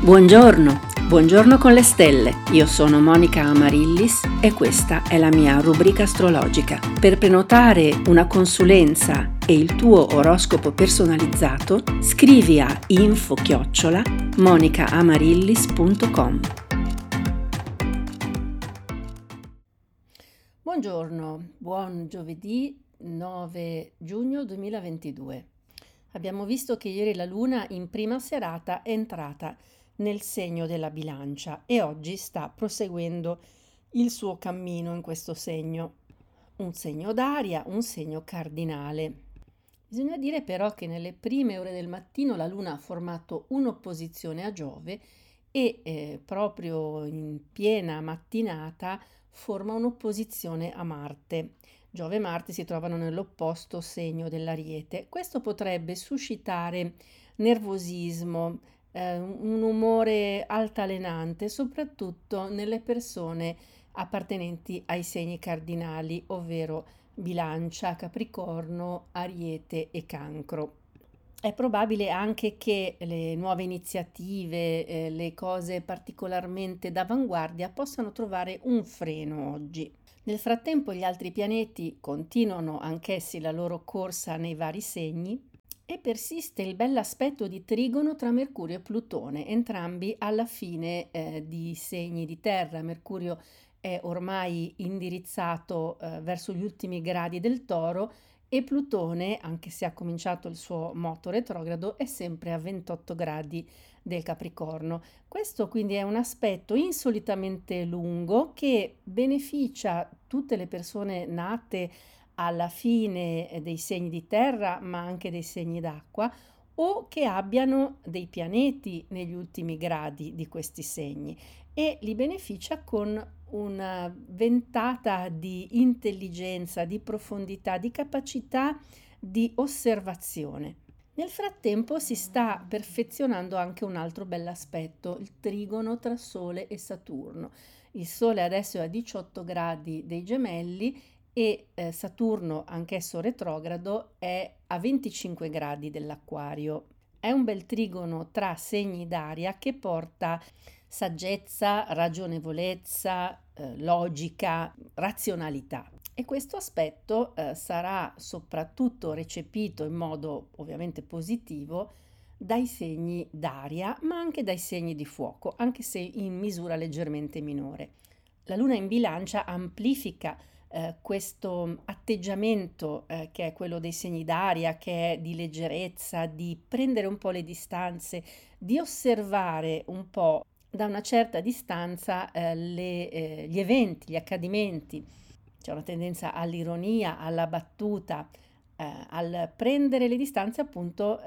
Buongiorno, buongiorno con le stelle. Io sono Monica Amarillis e questa è la mia rubrica astrologica. Per prenotare una consulenza e il tuo oroscopo personalizzato, scrivi a info-chiocciola monicaamarillis.com. Buongiorno, buon giovedì 9 giugno 2022. Abbiamo visto che ieri la luna in prima serata è entrata nel segno della bilancia e oggi sta proseguendo il suo cammino in questo segno. Un segno d'aria, un segno cardinale. Bisogna dire però che nelle prime ore del mattino la Luna ha formato un'opposizione a Giove e eh, proprio in piena mattinata forma un'opposizione a Marte. Giove e Marte si trovano nell'opposto segno dell'Ariete. Questo potrebbe suscitare nervosismo, eh, un umore altalenante, soprattutto nelle persone appartenenti ai segni cardinali, ovvero bilancia, capricorno, ariete e cancro. È probabile anche che le nuove iniziative, eh, le cose particolarmente d'avanguardia possano trovare un freno oggi. Nel frattempo gli altri pianeti continuano anch'essi la loro corsa nei vari segni e persiste il bell'aspetto di trigono tra Mercurio e Plutone, entrambi alla fine eh, di segni di terra. Mercurio è ormai indirizzato eh, verso gli ultimi gradi del toro e Plutone, anche se ha cominciato il suo moto retrogrado, è sempre a 28 gradi del Capricorno. Questo quindi è un aspetto insolitamente lungo che beneficia tutte le persone nate alla fine eh, dei segni di terra, ma anche dei segni d'acqua, o che abbiano dei pianeti negli ultimi gradi di questi segni e li beneficia con una ventata di intelligenza, di profondità, di capacità di osservazione. Nel frattempo si sta perfezionando anche un altro bell'aspetto, il trigono tra Sole e Saturno. Il Sole adesso è a 18 gradi dei gemelli e eh, Saturno, anch'esso retrogrado, è a 25 gradi dell'acquario. È un bel trigono tra segni d'aria che porta saggezza, ragionevolezza, eh, logica, razionalità. E questo aspetto eh, sarà soprattutto recepito in modo ovviamente positivo dai segni d'aria, ma anche dai segni di fuoco, anche se in misura leggermente minore. La luna in bilancia amplifica eh, questo atteggiamento eh, che è quello dei segni d'aria, che è di leggerezza, di prendere un po' le distanze, di osservare un po' da una certa distanza eh, le, eh, gli eventi, gli accadimenti. C'è una tendenza all'ironia, alla battuta, eh, al prendere le distanze appunto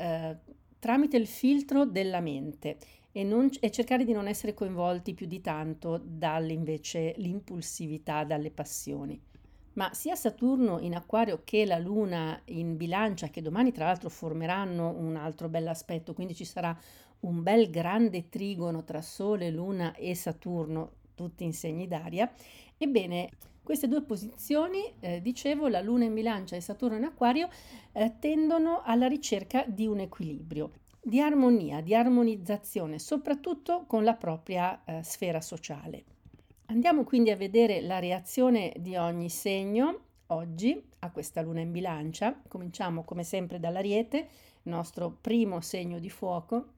tramite il filtro della mente e, non, e, cercare di non essere coinvolti più di tanto dall'invece l'impulsività, dalle passioni ma sia Saturno in acquario che la Luna in bilancia, che domani tra l'altro formeranno un altro bell'aspetto, quindi ci sarà un bel grande trigono tra Sole, Luna e Saturno, tutti in segni d'aria, ebbene queste due posizioni, eh, dicevo, la Luna in bilancia e Saturno in acquario, eh, tendono alla ricerca di un equilibrio, di armonia, di armonizzazione, soprattutto con la propria eh, sfera sociale. Andiamo quindi a vedere la reazione di ogni segno oggi a questa luna in bilancia. Cominciamo come sempre dall'Ariete, nostro primo segno di fuoco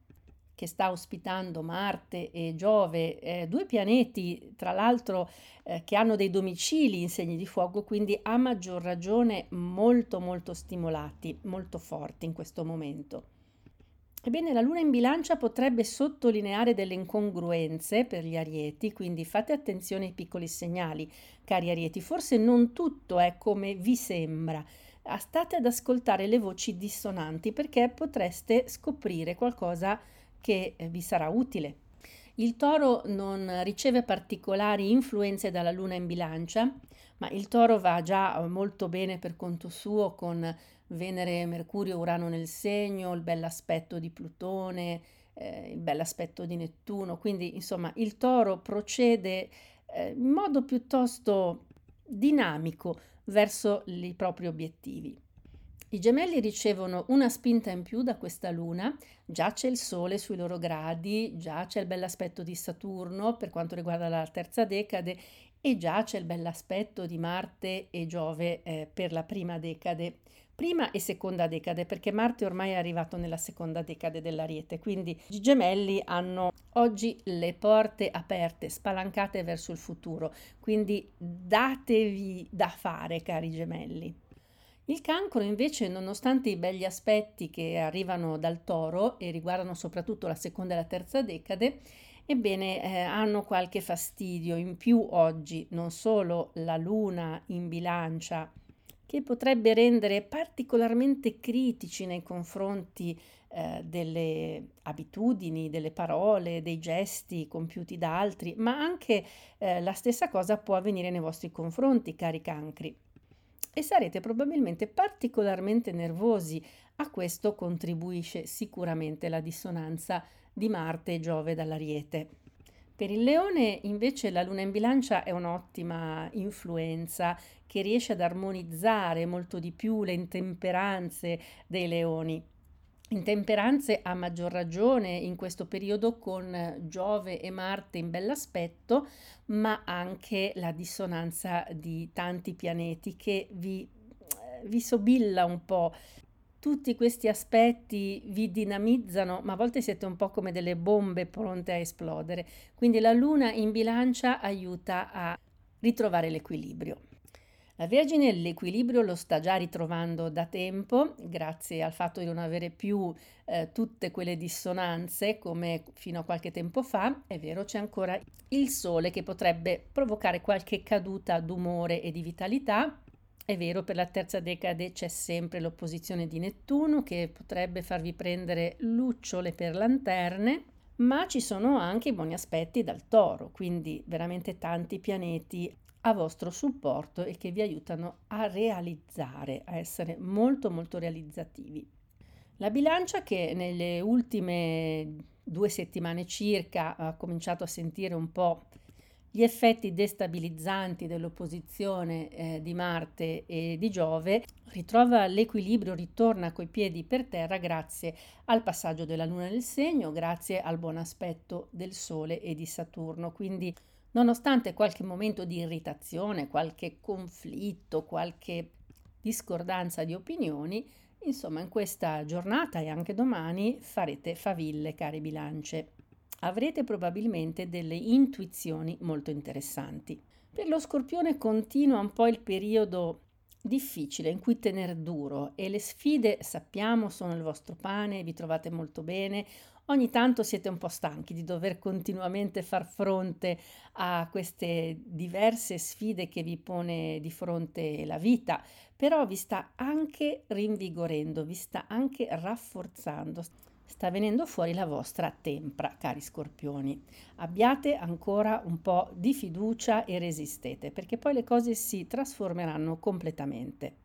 che sta ospitando Marte e Giove, eh, due pianeti tra l'altro eh, che hanno dei domicili in segni di fuoco, quindi a maggior ragione molto molto stimolati, molto forti in questo momento. Ebbene, la luna in bilancia potrebbe sottolineare delle incongruenze per gli arieti, quindi fate attenzione ai piccoli segnali, cari arieti. Forse non tutto è come vi sembra. Ah, state ad ascoltare le voci dissonanti perché potreste scoprire qualcosa che eh, vi sarà utile. Il toro non riceve particolari influenze dalla luna in bilancia, ma il toro va già molto bene per conto suo con Venere, Mercurio, Urano nel segno, il bell'aspetto di Plutone, eh, il bell'aspetto di Nettuno. Quindi, insomma, il toro procede eh, in modo piuttosto dinamico verso i propri obiettivi. I gemelli ricevono una spinta in più da questa luna, già c'è il Sole sui loro gradi, già c'è il bell'aspetto di Saturno per quanto riguarda la terza decade e già c'è il bell'aspetto di Marte e Giove eh, per la prima decade. Prima e seconda decade, perché Marte ormai è arrivato nella seconda decade dell'Ariete, quindi i gemelli hanno oggi le porte aperte, spalancate verso il futuro, quindi datevi da fare, cari gemelli. Il cancro invece, nonostante i begli aspetti che arrivano dal toro e riguardano soprattutto la seconda e la terza decade, ebbene eh, hanno qualche fastidio in più oggi, non solo la luna in bilancia che potrebbe rendere particolarmente critici nei confronti eh, delle abitudini, delle parole, dei gesti compiuti da altri, ma anche eh, la stessa cosa può avvenire nei vostri confronti, cari cancri e sarete probabilmente particolarmente nervosi. A questo contribuisce sicuramente la dissonanza di Marte e Giove dall'Ariete. Per il leone invece la luna in bilancia è un'ottima influenza che riesce ad armonizzare molto di più le intemperanze dei leoni. Intemperanze a maggior ragione in questo periodo con Giove e Marte in bell'aspetto, ma anche la dissonanza di tanti pianeti che vi, eh, vi sobilla un po'. Tutti questi aspetti vi dinamizzano, ma a volte siete un po' come delle bombe pronte a esplodere. Quindi la luna in bilancia aiuta a ritrovare l'equilibrio. La Vergine l'equilibrio lo sta già ritrovando da tempo, grazie al fatto di non avere più eh, tutte quelle dissonanze come fino a qualche tempo fa. È vero, c'è ancora il Sole che potrebbe provocare qualche caduta d'umore e di vitalità. È vero, per la terza decade c'è sempre l'opposizione di Nettuno che potrebbe farvi prendere lucciole per lanterne, ma ci sono anche i buoni aspetti dal toro, quindi veramente tanti pianeti a vostro supporto e che vi aiutano a realizzare, a essere molto molto realizzativi. La bilancia che nelle ultime due settimane circa ha cominciato a sentire un po' gli effetti destabilizzanti dell'opposizione eh, di Marte e di Giove, ritrova l'equilibrio, ritorna coi piedi per terra grazie al passaggio della Luna nel segno, grazie al buon aspetto del Sole e di Saturno. Quindi Nonostante qualche momento di irritazione, qualche conflitto, qualche discordanza di opinioni, insomma in questa giornata e anche domani farete faville, cari bilance. Avrete probabilmente delle intuizioni molto interessanti. Per lo scorpione continua un po' il periodo difficile in cui tener duro e le sfide sappiamo sono il vostro pane, vi trovate molto bene, Ogni tanto siete un po' stanchi di dover continuamente far fronte a queste diverse sfide che vi pone di fronte la vita, però vi sta anche rinvigorendo, vi sta anche rafforzando. Sta venendo fuori la vostra tempra, cari scorpioni. Abbiate ancora un po' di fiducia e resistete, perché poi le cose si trasformeranno completamente.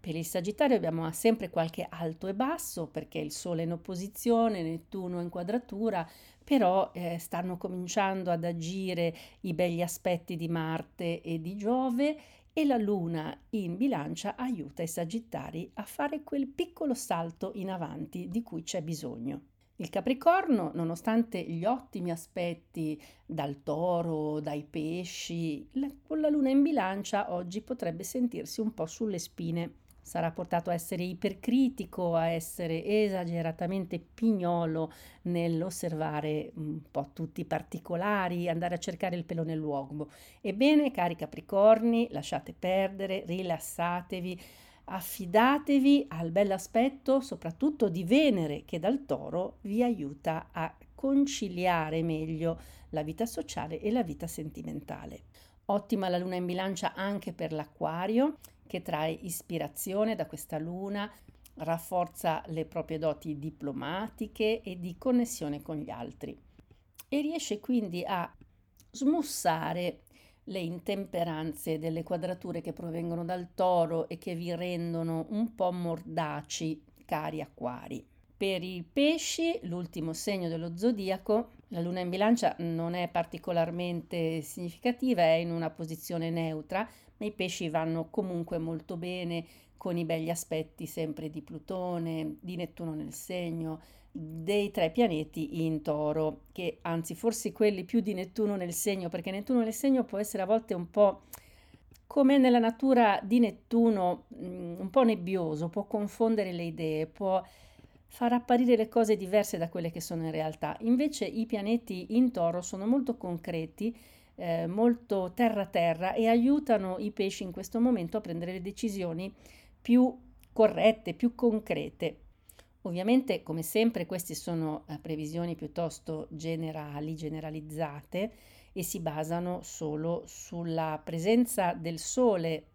Per il Sagittario abbiamo sempre qualche alto e basso perché il Sole in opposizione, Nettuno in quadratura, però eh, stanno cominciando ad agire i begli aspetti di Marte e di Giove e la Luna in bilancia aiuta i Sagittari a fare quel piccolo salto in avanti di cui c'è bisogno. Il Capricorno, nonostante gli ottimi aspetti dal toro, dai pesci, con la luna in bilancia oggi potrebbe sentirsi un po' sulle spine sarà portato a essere ipercritico, a essere esageratamente pignolo nell'osservare un po' tutti i particolari, andare a cercare il pelo nell'uomo. Ebbene, cari Capricorni, lasciate perdere, rilassatevi, affidatevi al bell'aspetto soprattutto di Venere che dal toro vi aiuta a conciliare meglio la vita sociale e la vita sentimentale. Ottima la luna in bilancia anche per l'acquario che trae ispirazione da questa luna, rafforza le proprie doti diplomatiche e di connessione con gli altri e riesce quindi a smussare le intemperanze delle quadrature che provengono dal toro e che vi rendono un po' mordaci, cari acquari. Per i pesci, l'ultimo segno dello zodiaco, la luna in bilancia non è particolarmente significativa, è in una posizione neutra, ma i pesci vanno comunque molto bene con i begli aspetti sempre di Plutone, di Nettuno nel segno, dei tre pianeti in toro, che anzi forse quelli più di Nettuno nel segno, perché Nettuno nel segno può essere a volte un po' come nella natura di Nettuno, mm, un po' nebbioso, può confondere le idee, può far apparire le cose diverse da quelle che sono in realtà. Invece i pianeti in toro sono molto concreti, eh, molto terra-terra e aiutano i pesci in questo momento a prendere le decisioni più corrette, più concrete. Ovviamente, come sempre, queste sono eh, previsioni piuttosto generali, generalizzate e si basano solo sulla presenza del Sole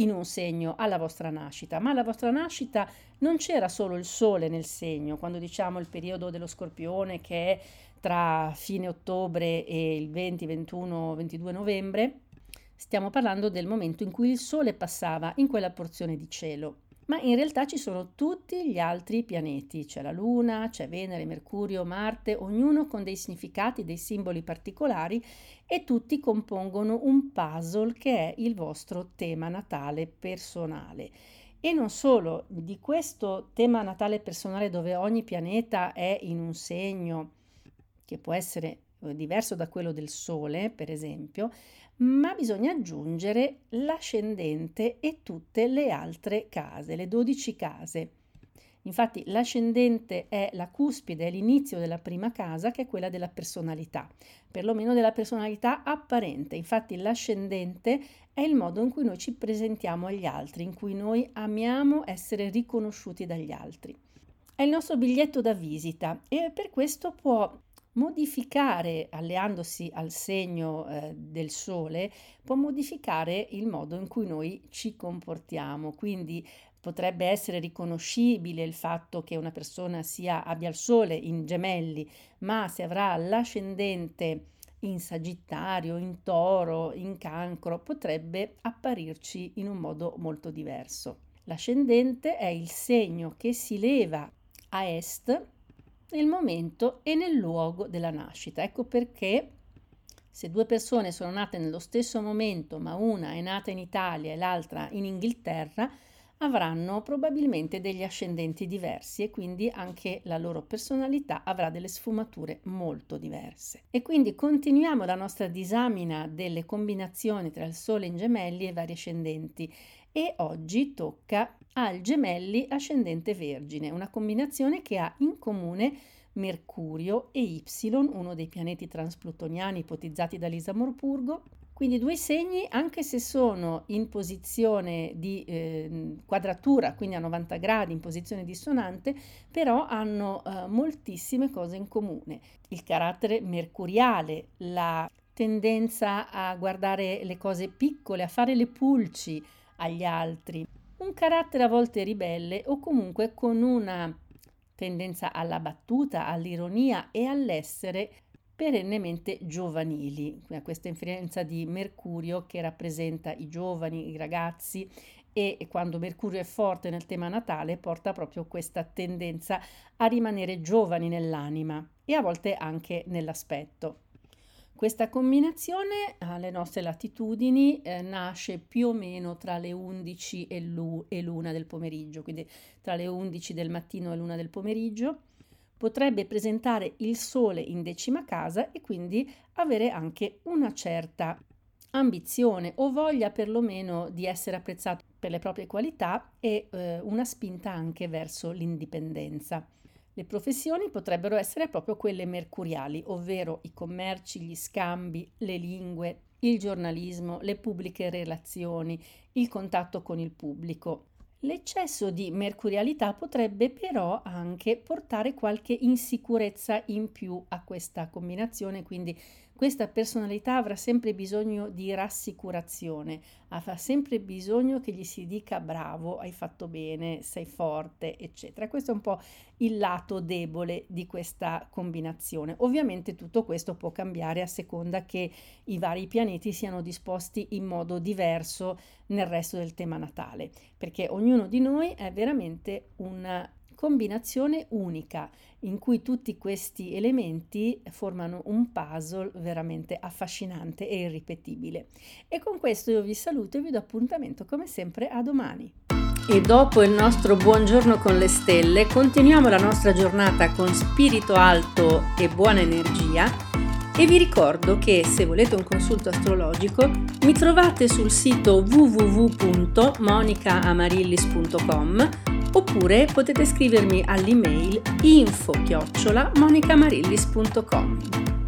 in un segno alla vostra nascita, ma alla vostra nascita non c'era solo il Sole nel segno, quando diciamo il periodo dello Scorpione che è tra fine ottobre e il 20, 21, 22 novembre, stiamo parlando del momento in cui il Sole passava in quella porzione di cielo ma in realtà ci sono tutti gli altri pianeti, c'è la Luna, c'è Venere, Mercurio, Marte, ognuno con dei significati, dei simboli particolari e tutti compongono un puzzle che è il vostro tema natale personale. E non solo, di questo tema natale personale dove ogni pianeta è in un segno, che può essere diverso da quello del Sole, per esempio, ma bisogna aggiungere l'ascendente e tutte le altre case, le 12 case. Infatti l'ascendente è la cuspide, è l'inizio della prima casa che è quella della personalità, perlomeno della personalità apparente. Infatti l'ascendente è il modo in cui noi ci presentiamo agli altri, in cui noi amiamo essere riconosciuti dagli altri. È il nostro biglietto da visita e per questo può modificare, alleandosi al segno eh, del Sole, può modificare il modo in cui noi ci comportiamo. Quindi potrebbe essere riconoscibile il fatto che una persona sia, abbia il Sole in gemelli, ma se avrà l'ascendente in Sagittario, in Toro, in Cancro, potrebbe apparirci in un modo molto diverso. L'ascendente è il segno che si leva a est nel momento e nel luogo della nascita. Ecco perché se due persone sono nate nello stesso momento, ma una è nata in Italia e l'altra in Inghilterra, avranno probabilmente degli ascendenti diversi e quindi anche la loro personalità avrà delle sfumature molto diverse. E quindi continuiamo la nostra disamina delle combinazioni tra il Sole in gemelli e vari ascendenti e oggi tocca al gemelli ascendente vergine, una combinazione che ha in comune Mercurio e Y, uno dei pianeti transplutoniani ipotizzati da Lisa Morpurgo. Quindi due segni, anche se sono in posizione di eh, quadratura, quindi a 90 gradi, in posizione dissonante, però hanno eh, moltissime cose in comune. Il carattere mercuriale, la tendenza a guardare le cose piccole, a fare le pulci, agli altri, un carattere a volte ribelle o comunque con una tendenza alla battuta, all'ironia e all'essere perennemente giovanili, questa influenza di Mercurio che rappresenta i giovani, i ragazzi e quando Mercurio è forte nel tema natale porta proprio questa tendenza a rimanere giovani nell'anima e a volte anche nell'aspetto. Questa combinazione alle nostre latitudini eh, nasce più o meno tra le 11 e, l'u- e l'una del pomeriggio, quindi tra le 11 del mattino e l'una del pomeriggio. Potrebbe presentare il Sole in decima casa e quindi avere anche una certa ambizione o voglia perlomeno di essere apprezzato per le proprie qualità e eh, una spinta anche verso l'indipendenza. Le professioni potrebbero essere proprio quelle mercuriali, ovvero i commerci, gli scambi, le lingue, il giornalismo, le pubbliche relazioni, il contatto con il pubblico. L'eccesso di mercurialità potrebbe però anche portare qualche insicurezza in più a questa combinazione, quindi questa personalità avrà sempre bisogno di rassicurazione, avrà sempre bisogno che gli si dica bravo, hai fatto bene, sei forte, eccetera. Questo è un po' il lato debole di questa combinazione. Ovviamente tutto questo può cambiare a seconda che i vari pianeti siano disposti in modo diverso nel resto del tema natale, perché ognuno di noi è veramente un combinazione unica in cui tutti questi elementi formano un puzzle veramente affascinante e irripetibile. E con questo io vi saluto e vi do appuntamento come sempre a domani. E dopo il nostro buongiorno con le stelle, continuiamo la nostra giornata con spirito alto e buona energia. E vi ricordo che se volete un consulto astrologico mi trovate sul sito www.monicaamarillis.com oppure potete scrivermi all'email info-monicamarillis.com.